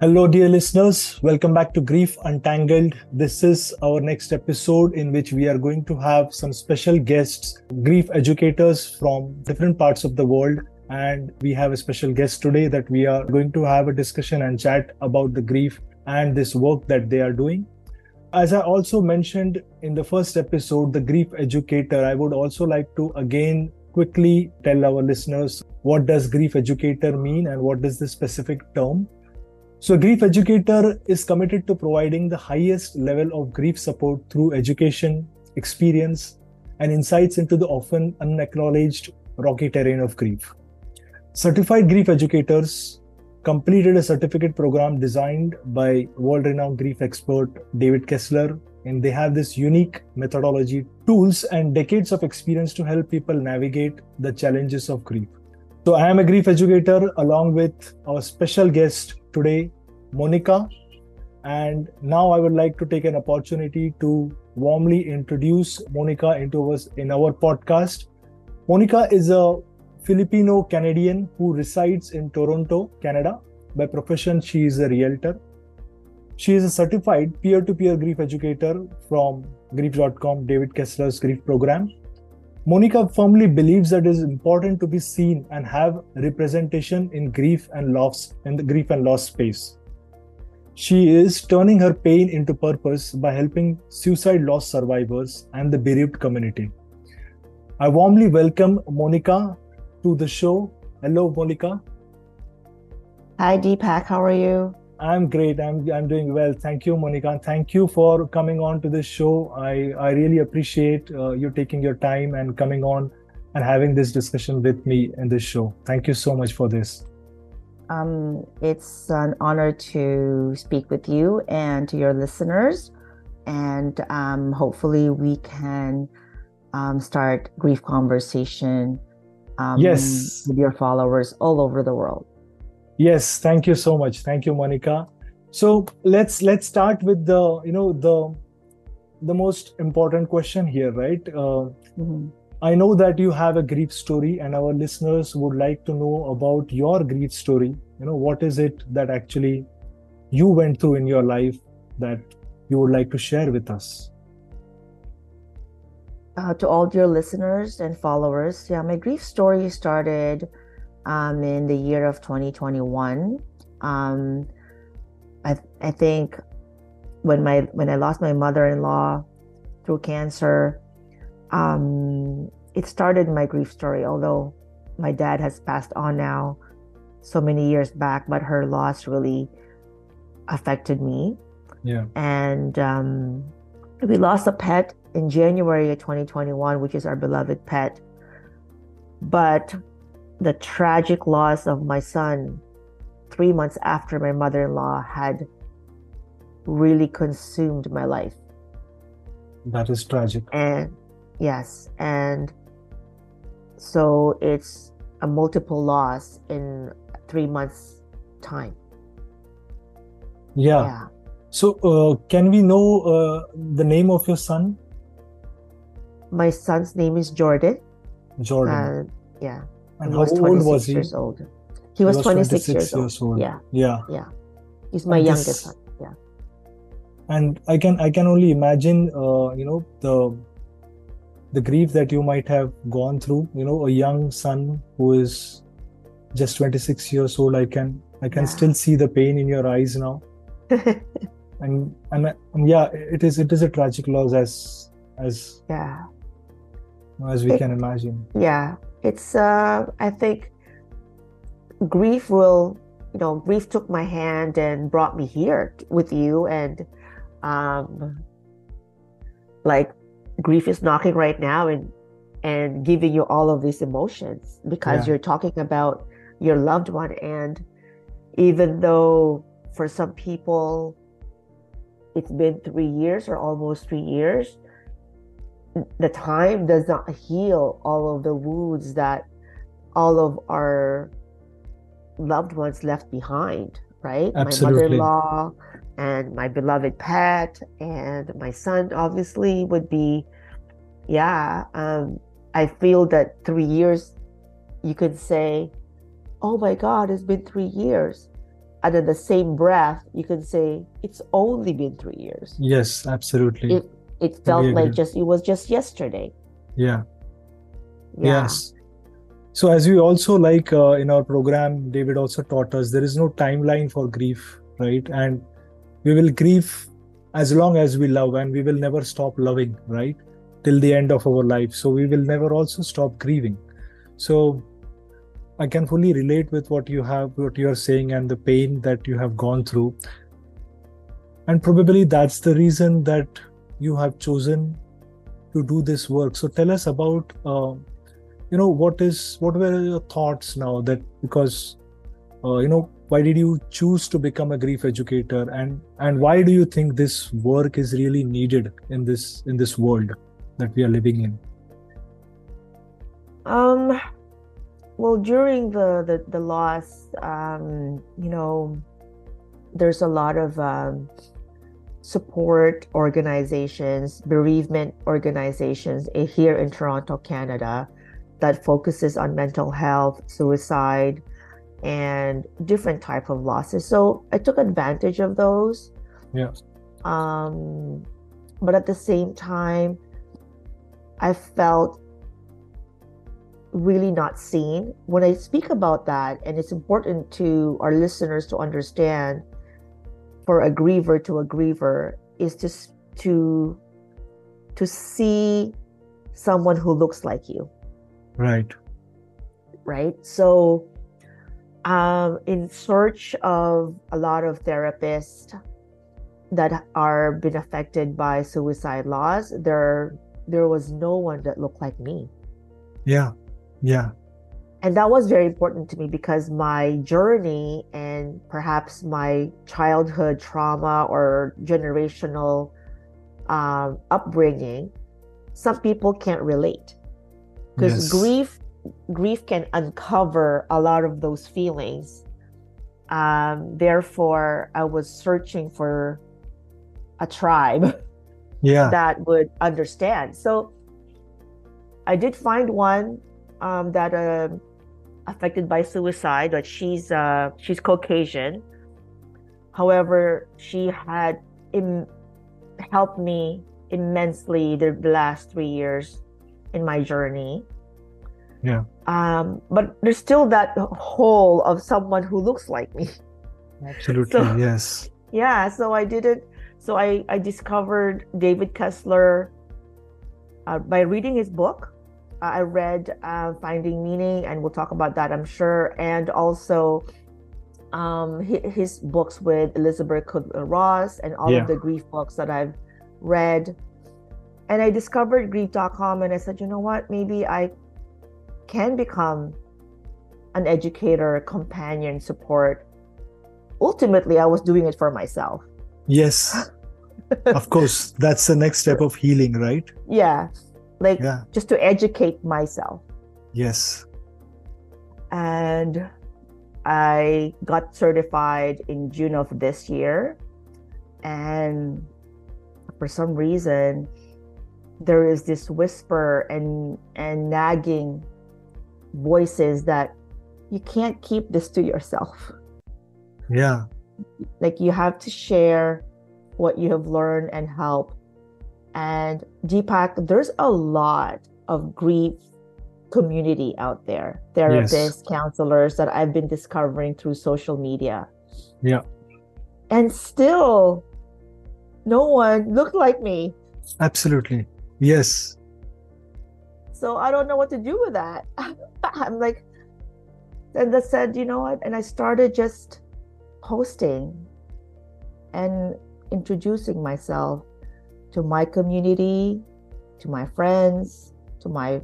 Hello, dear listeners. Welcome back to Grief Untangled. This is our next episode in which we are going to have some special guests, grief educators from different parts of the world. And we have a special guest today that we are going to have a discussion and chat about the grief and this work that they are doing. As I also mentioned in the first episode, the grief educator, I would also like to again quickly tell our listeners what does grief educator mean and what is the specific term so, grief educator is committed to providing the highest level of grief support through education, experience, and insights into the often unacknowledged rocky terrain of grief. Certified grief educators completed a certificate program designed by world renowned grief expert David Kessler, and they have this unique methodology, tools, and decades of experience to help people navigate the challenges of grief. So, I am a grief educator along with our special guest today, Monica. And now I would like to take an opportunity to warmly introduce Monica into us in our podcast. Monica is a Filipino Canadian who resides in Toronto, Canada. By profession, she is a realtor. She is a certified peer to peer grief educator from grief.com, David Kessler's grief program. Monica firmly believes that it is important to be seen and have representation in grief and loss in the grief and loss space. She is turning her pain into purpose by helping suicide loss survivors and the bereaved community. I warmly welcome Monica to the show. Hello, Monica. Hi, Deepak. How are you? I'm great. I'm I'm doing well. Thank you, Monica. Thank you for coming on to this show. I I really appreciate uh, you taking your time and coming on and having this discussion with me in this show. Thank you so much for this. Um, it's an honor to speak with you and to your listeners, and um, hopefully we can um, start grief conversation. Um, yes, with your followers all over the world. Yes, thank you so much. Thank you, Monica. So let's let's start with the you know the the most important question here, right? Uh, mm-hmm. I know that you have a grief story, and our listeners would like to know about your grief story. You know, what is it that actually you went through in your life that you would like to share with us? Uh, to all your listeners and followers, yeah, my grief story started um, in the year of 2021. Um, I, I think when my when I lost my mother-in-law through cancer, um, it started my grief story. Although my dad has passed on now, so many years back, but her loss really affected me. Yeah. And um, we lost a pet in January of 2021, which is our beloved pet. But the tragic loss of my son three months after my mother in law had really consumed my life. That is tragic. And yes, and so it's a multiple loss in three months' time. Yeah. yeah. So, uh, can we know uh, the name of your son? My son's name is Jordan. Jordan. Uh, yeah. And how old was he? Years old. He was, he was 26, 26 years, years old. old. Yeah. Yeah. Yeah. He's my and youngest this, son. Yeah. And I can I can only imagine uh, you know the the grief that you might have gone through, you know, a young son who is just 26 years old. I can I can yeah. still see the pain in your eyes now. and, and and yeah, it is it is a tragic loss as as yeah as we it, can imagine. Yeah, it's uh i think grief will you know grief took my hand and brought me here with you and um like grief is knocking right now and and giving you all of these emotions because yeah. you're talking about your loved one and even though for some people it's been three years or almost three years the time does not heal all of the wounds that all of our loved ones left behind, right? Absolutely. My mother in law and my beloved pet and my son, obviously, would be, yeah. Um, I feel that three years, you could say, oh my God, it's been three years. under the same breath, you can say it's only been three years. Yes, absolutely. It it felt like just it was just yesterday. Yeah. yeah. Yes. So as we also like uh, in our program, David also taught us there is no timeline for grief, right? And we will grieve as long as we love, and we will never stop loving, right? Till the end of our life. So we will never also stop grieving. So I can fully relate with what you have, what you are saying, and the pain that you have gone through. And probably that's the reason that you have chosen to do this work. So tell us about, uh, you know, what is what were your thoughts now that because, uh, you know, why did you choose to become a grief educator, and and why do you think this work is really needed in this in this world that we are living in? Um well, during the the, the loss, um, you know, there's a lot of um, support organizations, bereavement organizations eh, here in Toronto, Canada, that focuses on mental health, suicide, and different type of losses. So I took advantage of those. Yeah. Um, but at the same time, I felt really not seen. When I speak about that, and it's important to our listeners to understand for a griever to a griever is just to to see someone who looks like you. Right. Right. So um in search of a lot of therapists that are been affected by suicide laws there there was no one that looked like me. Yeah. Yeah. And that was very important to me because my journey and perhaps my childhood trauma or generational um, upbringing, some people can't relate because yes. grief grief can uncover a lot of those feelings. Um, therefore, I was searching for a tribe yeah. that would understand. So I did find one um, that uh, affected by suicide, but she's uh, she's Caucasian. However, she had Im- helped me immensely the, the last three years in my journey. Yeah. Um, but there's still that hole of someone who looks like me. Absolutely. So, yes. Yeah. So I didn't. So I I discovered David Kessler uh, by reading his book I read uh, Finding Meaning, and we'll talk about that, I'm sure. And also um, his books with Elizabeth Kubler-Ross and all yeah. of the grief books that I've read. And I discovered grief.com and I said, you know what? Maybe I can become an educator, companion, support. Ultimately, I was doing it for myself. Yes. of course. That's the next step of healing, right? Yeah like yeah. just to educate myself. Yes. And I got certified in June of this year. And for some reason, there is this whisper and and nagging voices that you can't keep this to yourself. Yeah. Like you have to share what you have learned and help and Deepak, there's a lot of grief community out there, therapists, yes. counselors that I've been discovering through social media. Yeah. And still, no one looked like me. Absolutely. Yes. So I don't know what to do with that. I'm like, and that said, you know what? And I started just posting and introducing myself to my community, to my friends, to my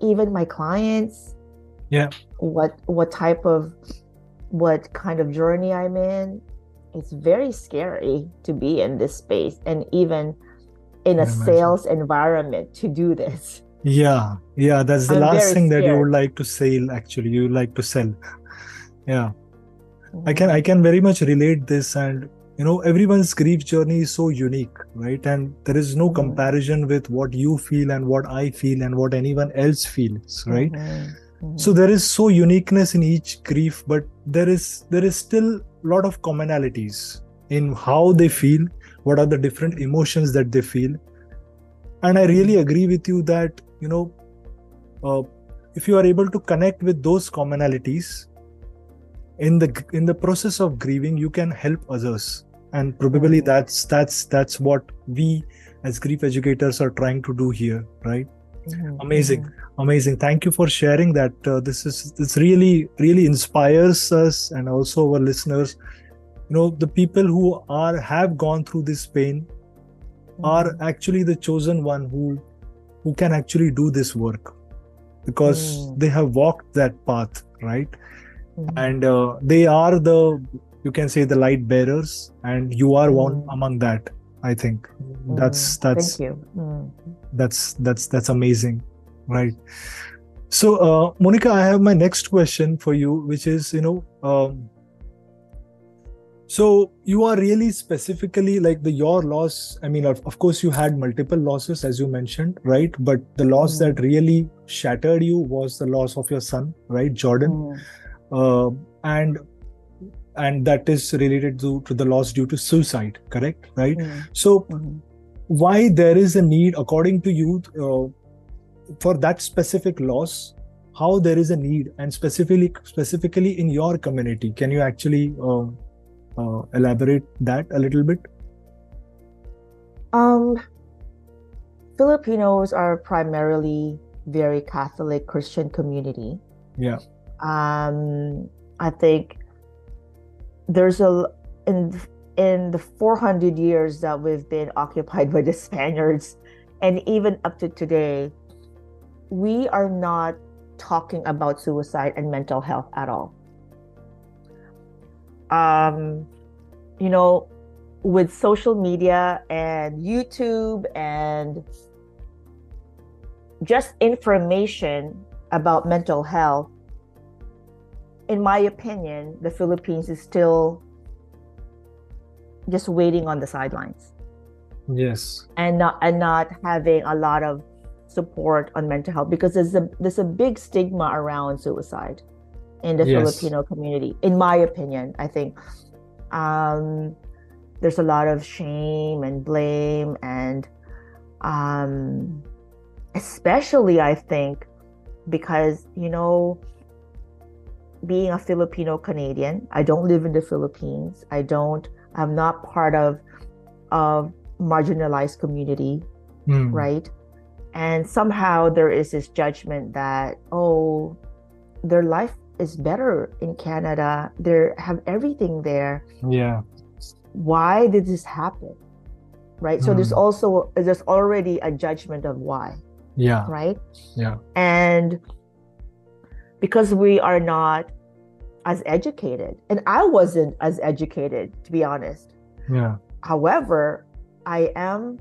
even my clients. Yeah. What what type of what kind of journey I'm in. It's very scary to be in this space and even in a sales environment to do this. Yeah, yeah, that's the I'm last thing scared. that you would like to sell actually. You like to sell. Yeah. Mm-hmm. I can I can very much relate this and you know everyone's grief journey is so unique right and there is no mm-hmm. comparison with what you feel and what i feel and what anyone else feels right mm-hmm. Mm-hmm. so there is so uniqueness in each grief but there is there is still a lot of commonalities in how they feel what are the different emotions that they feel and i really agree with you that you know uh, if you are able to connect with those commonalities in the in the process of grieving you can help others. And probably that's that's that's what we as grief educators are trying to do here right? Mhm, amazing. Mhm. amazing. Thank you for sharing that uh, this is this really really inspires us and also our listeners. You know the people who are have gone through this pain are Mhm. actually the chosen one who who can actually do this work because Mm. they have walked that path right Mhm. and uh, they are the you can say the light bearers and you are one Mm. among that i think that's Mhm. that's Thank you. Mm. that's that's that's amazing right so uh, monica i have my next question for you which is you know um, so you are really specifically like the your loss i mean of, of course you had multiple losses as you mentioned right but the loss Mm. that really shattered you was the loss of your son right jordan Mm. uh, and and that is related to, to the loss due to suicide correct right Mm. so Mhm. why there is a need according to you uh, for that specific loss how there is a need and specifically specifically in your community can you actually uh, uh, elaborate that a little bit Um, Filipinos are primarily very Catholic Christian community. yeah Um, I think there's a in in the 400 years that we've been occupied by the Spaniards, and even up to today, we are not talking about suicide and mental health at all. Um, you know, with social media and YouTube and just information about mental health, in my opinion, the Philippines is still just waiting on the sidelines. Yes. And not and not having a lot of support on mental health because there's a there's a big stigma around suicide in the Yes. Filipino community in my opinion I think um there's a lot of shame and blame and um especially I think because you know being a Filipino Canadian I don't live in the Philippines I don't I'm not part of of marginalized community Hmm. right? And somehow there is this judgment that, oh, their life is better in Canada. They have everything there. yeah Why did this happen? Right. So there's Mm. also there's already a judgment of why, yeah right? Yeah. And because we are not as educated, and I wasn't as educated, to be honest. yeah However, I am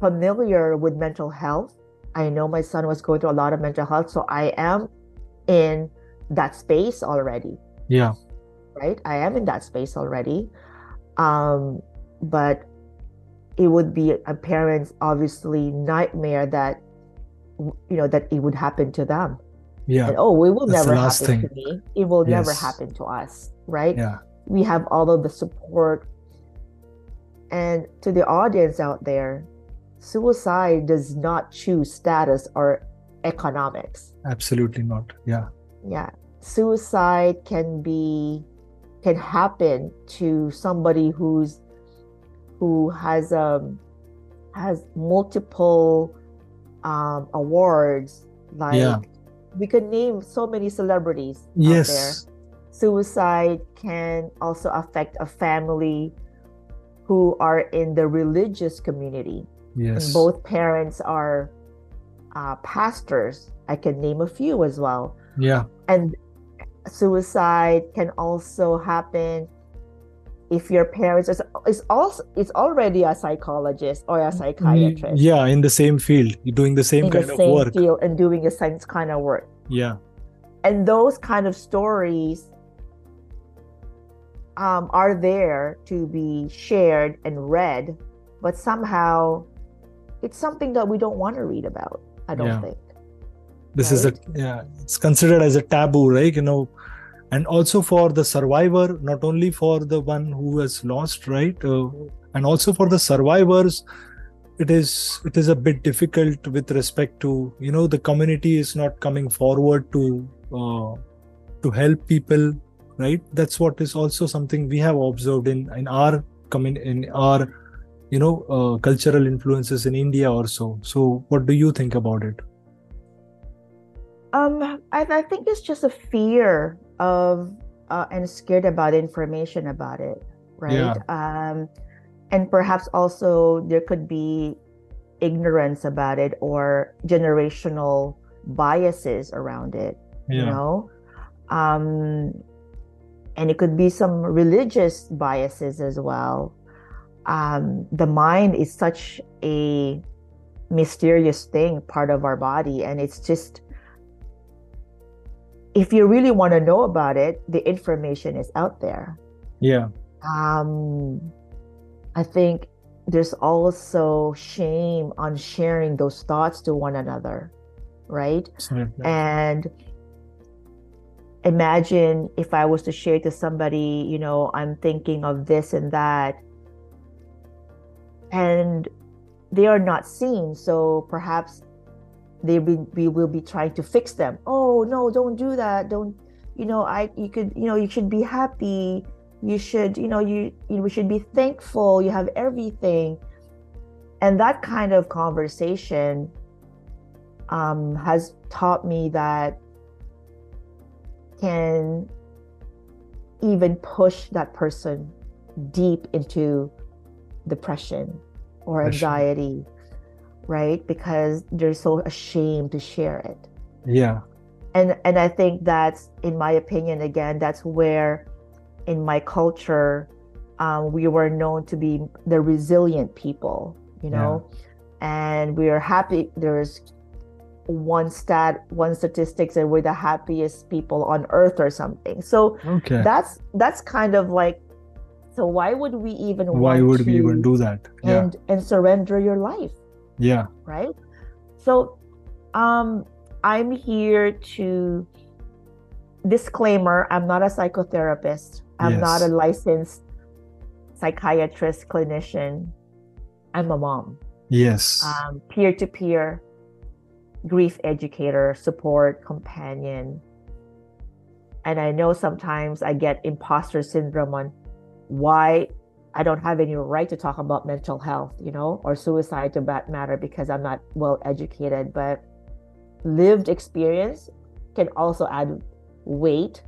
familiar with mental health. I know my son was going through a lot of mental health, so I am in that space already, yeah right? I am in that space already. Um, but it would be a parent's obviously nightmare that you know that it would happen to them. yeah And oh, it will That's never happen to me. It will never happen to us, right? yeah we have all of the support. And to the audience out there, suicide does not choose status or economics. absolutely not. Yeah. Yeah. Suicide can be can happen to somebody who's who has um has multiple um awards. Like Yeah. we could name so many celebrities yes. suicide can also affect a family who are in the religious community. Yes. And both parents are uh, pastors i can name a few as well. Yeah. And suicide can also happen if your parents is, is also is already a psychologist or a psychiatrist. Yeah in the same field you're doing the same in kind the of same work. field and doing the same kind of work. Yeah. And those kind of stories um, are there to be shared and read, but somehow it's something that we don't want to read about. I don't Yeah. think. this is a yeah it's considered as a taboo right you know and also for the survivor not only for the one who has lost right uh, and also for the survivors it is it is a bit difficult with respect to you know the community is not coming forward to uh, to help people right that's what is also something we have observed in in our coming in our you know uh, cultural influences in india also. So So what do you think about it? Um i, I think it's just a fear of uh, and scared about information about it right? Yeah. um and perhaps also there could be ignorance about it or generational biases around it yeah. you know? Um and it could be some religious biases as well um the mind is such a mysterious thing part of our body and it's just if you really want to know about it, the information is out there. Yeah. Um, I think there's also shame on sharing those thoughts to one another, right? Absolutely. And imagine if I was to share to somebody, you know, I'm thinking of this and that, and they are not seen. So perhaps they be, we will be trying to fix them. Oh no don't do that. Don't you know i you could you know you should be happy. You should you know you, you we should be thankful. You have everything. And that kind of conversation um, has taught me that can even push that person deep into depression or anxiety right? Because they're so ashamed to share it. Yeah. And and I think that's in my opinion again that's where in my culture um, we were known to be the resilient people, you know. Yeah. And we are happy there's one stat one statistics that we're the happiest people on earth or something. So okay. that's that's kind of like so why would we even why would we even do that yeah. and and surrender your life yeah. Right? So um I'm here to disclaimer, I'm not a psychotherapist. I'm yes. not a licensed psychiatrist clinician. I'm a mom. Yes. Um, peer-to-peer grief educator, support, companion. And I know sometimes I get imposter syndrome on why I don't have any right to talk about mental health, you know, or suicide to that matter because I'm not well educated. But lived experience can also add weight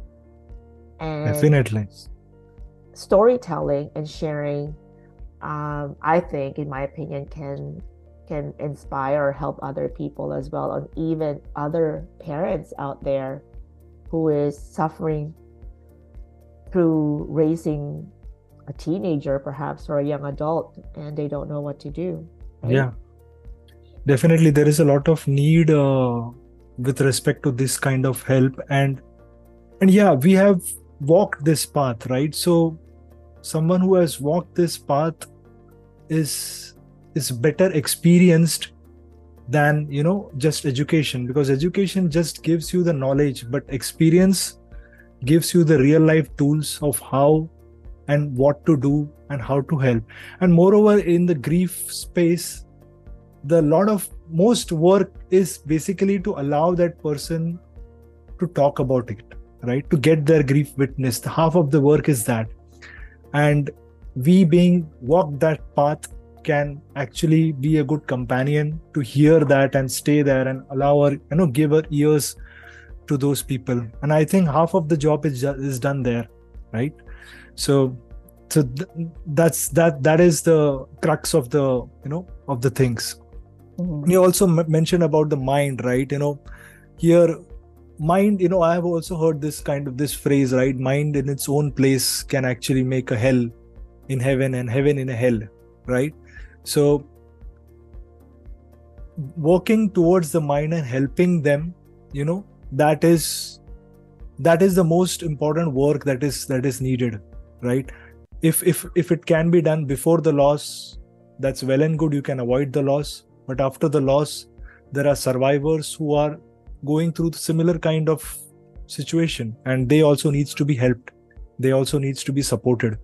and definitely storytelling and sharing. Um, I think, in my opinion, can can inspire or help other people as well, and even other parents out there who is suffering through raising a teenager perhaps or a young adult and they don't know what to do right? yeah definitely there is a lot of need uh, with respect to this kind of help and and yeah we have walked this path right so someone who has walked this path is is better experienced than you know just education because education just gives you the knowledge but experience gives you the real life tools of how and what to do and how to help. And moreover in the grief space the lot of most work is basically to allow that person to talk about it right? To get their grief witnessed. Half of the work is that. And we being walk that path can actually be a good companion to hear that and stay there and allow our you know give our ears to those people. And i think half of the job is is done there right so so th- that's that that is the crux of the you know of the things. Mm-hmm. you also m- mentioned about the mind right? You know here mind you know i have also heard this kind of this phrase right? Mind in its own place can actually make a hell in heaven and heaven in a hell right? So working towards the mind and helping them you know that is that is the most important work that is that is needed right? If if if it can be done before the loss that's well and good. You can avoid the loss. But after the loss there are survivors who are going through similar kind of situation and they also needs to be helped. They also needs to be supported.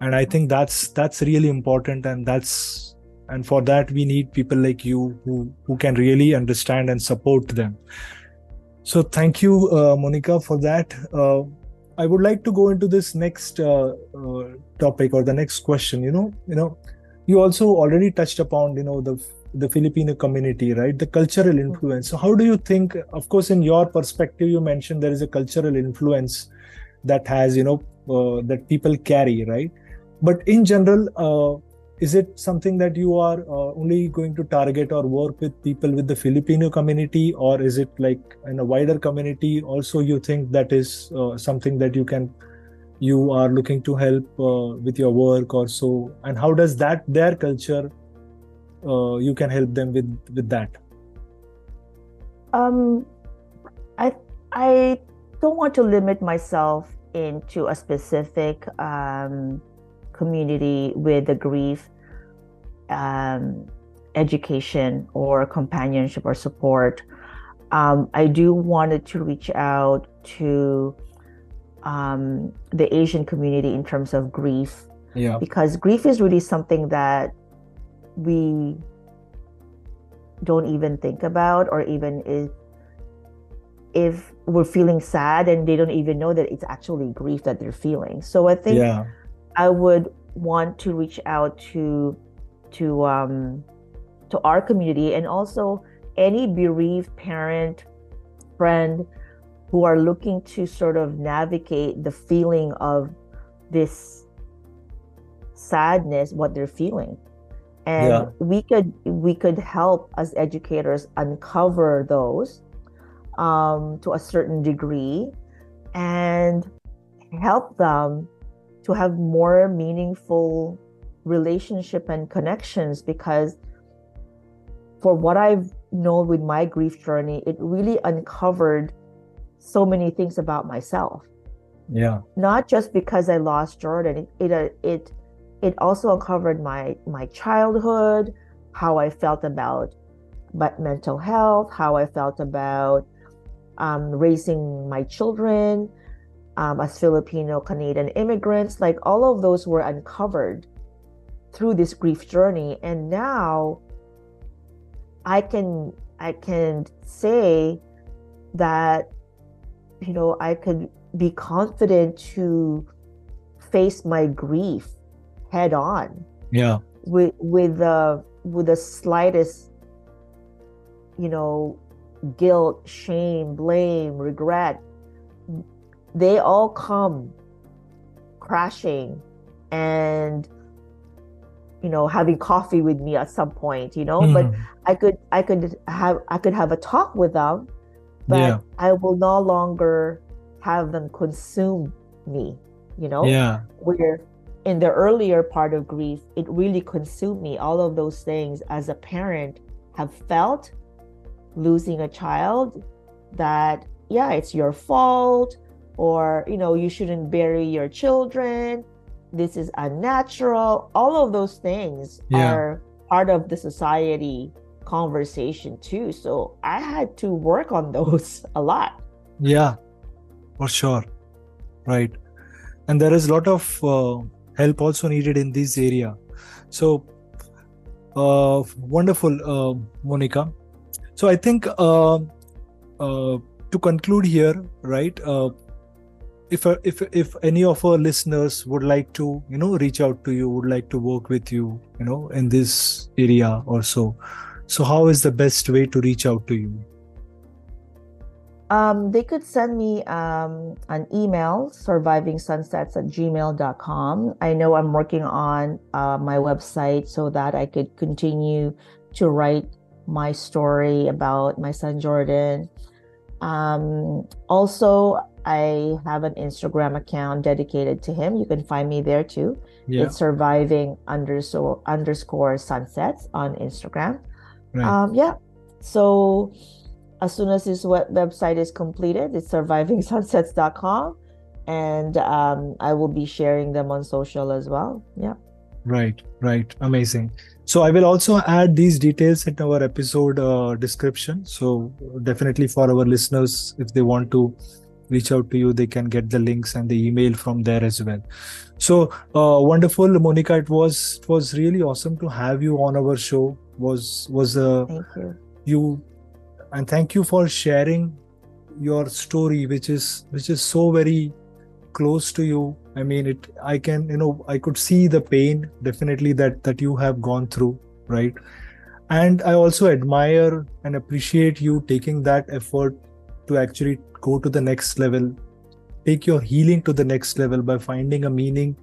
And i think that's that's really important and that's and for that we need people like you who who can really understand and support them. So thank you uh, monica for that. Uh, i would like to go into this next uh, uh topic or the next question you know you know you also already touched upon you know the the filipino community right? The cultural mm-hmm. influence. So how do you think of course in your perspective you mentioned there is a cultural influence that has you know uh, that people carry right? But in general uh, is it something that you are uh, only going to target or work with people with the filipino community? Or is it like in a wider community also you think that is uh, something that you can you are looking to help uh, with your work or so? And how does that their culture uh, you can help them with with that? Um i i don't want to limit myself into a specific um, community with the grief um, education or companionship or support. Um, I do wanted to reach out to um, the Asian community in terms of grief. Yeah. Because grief is really something that we don't even think about, or even if if we're feeling sad and they don't even know that it's actually grief that they're feeling. So I think yeah. I would want to reach out to to um, to our community and also any bereaved parent, friend who are looking to sort of navigate the feeling of this sadness, what they're feeling. And yeah. we could we could help as educators uncover those um, to a certain degree and help them to have more meaningful relationship and connections because for what I've known with my grief journey, it really uncovered so many things about myself. Yeah. Not just because I lost Jordan, it it it, it also uncovered my my childhood, how I felt about but mental health, how I felt about um, raising my children um, as Filipino Canadian immigrants. Like all of those were uncovered through this grief journey and now i can i can say that you know i could be confident to face my grief head on yeah with with the with the slightest you know guilt shame blame regret they all come crashing and you know having coffee with me at some point you know mm. but i could i could have i could have a talk with them but yeah. i will no longer have them consume me you know yeah where in the earlier part of grief it really consumed me all of those things as a parent have felt losing a child that yeah it's your fault or you know you shouldn't bury your children. This is unnatural. All of those things yeah. are part of the society conversation too. So i had to work on those a lot. Yeah for sure. Right. And there is a lot of uh, help also needed in this area. So uh, wonderful uh, monica. So i think uh, uh, to conclude here right uh, if uh, if if any of our listeners would like to you know reach out to you would like to work with you you know in this area or so so how is the best way to reach out to you? Um, they could send me um, an email surviving sunsets at gmail.com i know i'm working on uh, my website so that i could continue to write my story about my son jordan. Um, also I have an Instagram account dedicated to him. You can find me there too. Yeah. It's surviving underscore underscore sunsets on Instagram. Right. Um, yeah. So as soon as this web- website is completed, it's survivingsunsets.com. And um, I will be sharing them on social as well. Yeah. Right, right. Amazing. So I will also add these details in our episode uh, description. So definitely for our listeners, if they want to reach out to you they can get the links and the email from there as well. So uh, wonderful monica. It was it was really awesome to have you on our show. Was was a thank you. you and thank you for sharing your story which is which is so very close to you. I mean it i can you know i could see the pain definitely that that you have gone through right? And i also admire and appreciate you taking that effort to actually go to the next level take your healing to the next level by finding a meaning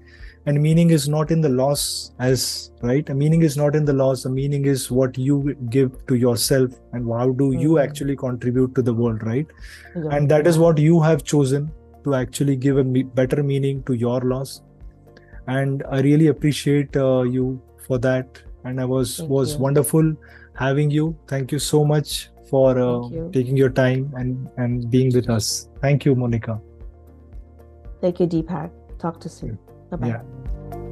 and meaning is not in the loss as right a meaning is not in the loss a meaning is what you give to yourself and how do mm-hmm. you actually contribute to the world right yeah. and that is what you have chosen to actually give a better meaning to your loss and i really appreciate uh, you for that and I was Thank was you. wonderful having you. Thank you so much for uh, you. taking your time and and being with us. Thank you, Monica. Thank you, Deepak. Talk to you soon. Bye bye. Yeah.